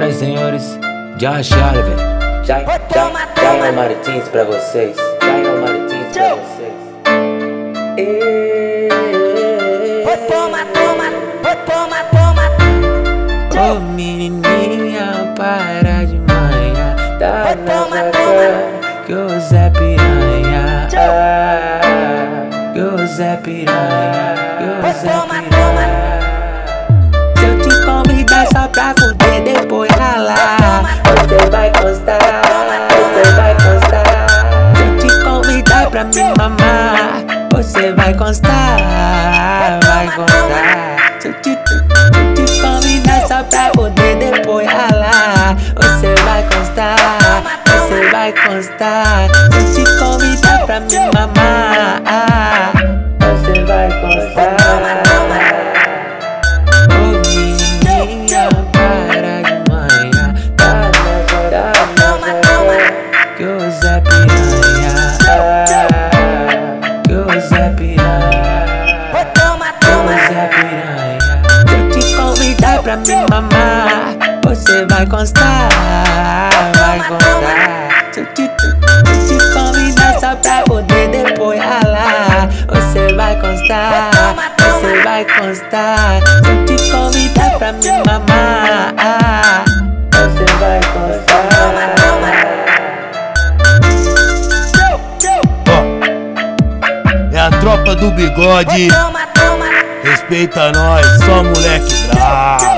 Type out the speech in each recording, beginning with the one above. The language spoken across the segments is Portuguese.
Senhoras e senhores, Josh Oliver. Jairo Martins pra vocês. Jairo Martins pra vocês. Toma, toma, toma, toma. Ô menininha, para de manhã. Tá nessa cara que o Zé Piranha. Ah, que o Zé Piranha. Que o Zé Piranha. Se eu te convidar só pra fuder, depois ralar. Você vai constar, você vai constar. Se eu te convidar pra me mamar, você vai constar, vai constar. Se eu te, se eu te convidar só pra fuder, depois ralar. Você vai constar, você vai constar. Se eu te convidar pra me mamar, pra me mamar Você vai constar, vai constar Se te, te convidar só pra poder depois ralar. Você vai constar, você vai constar Se te convidar pra me mamar Você vai constar É a tropa do bigode, respeita nós, só moleque bravo.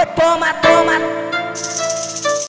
What my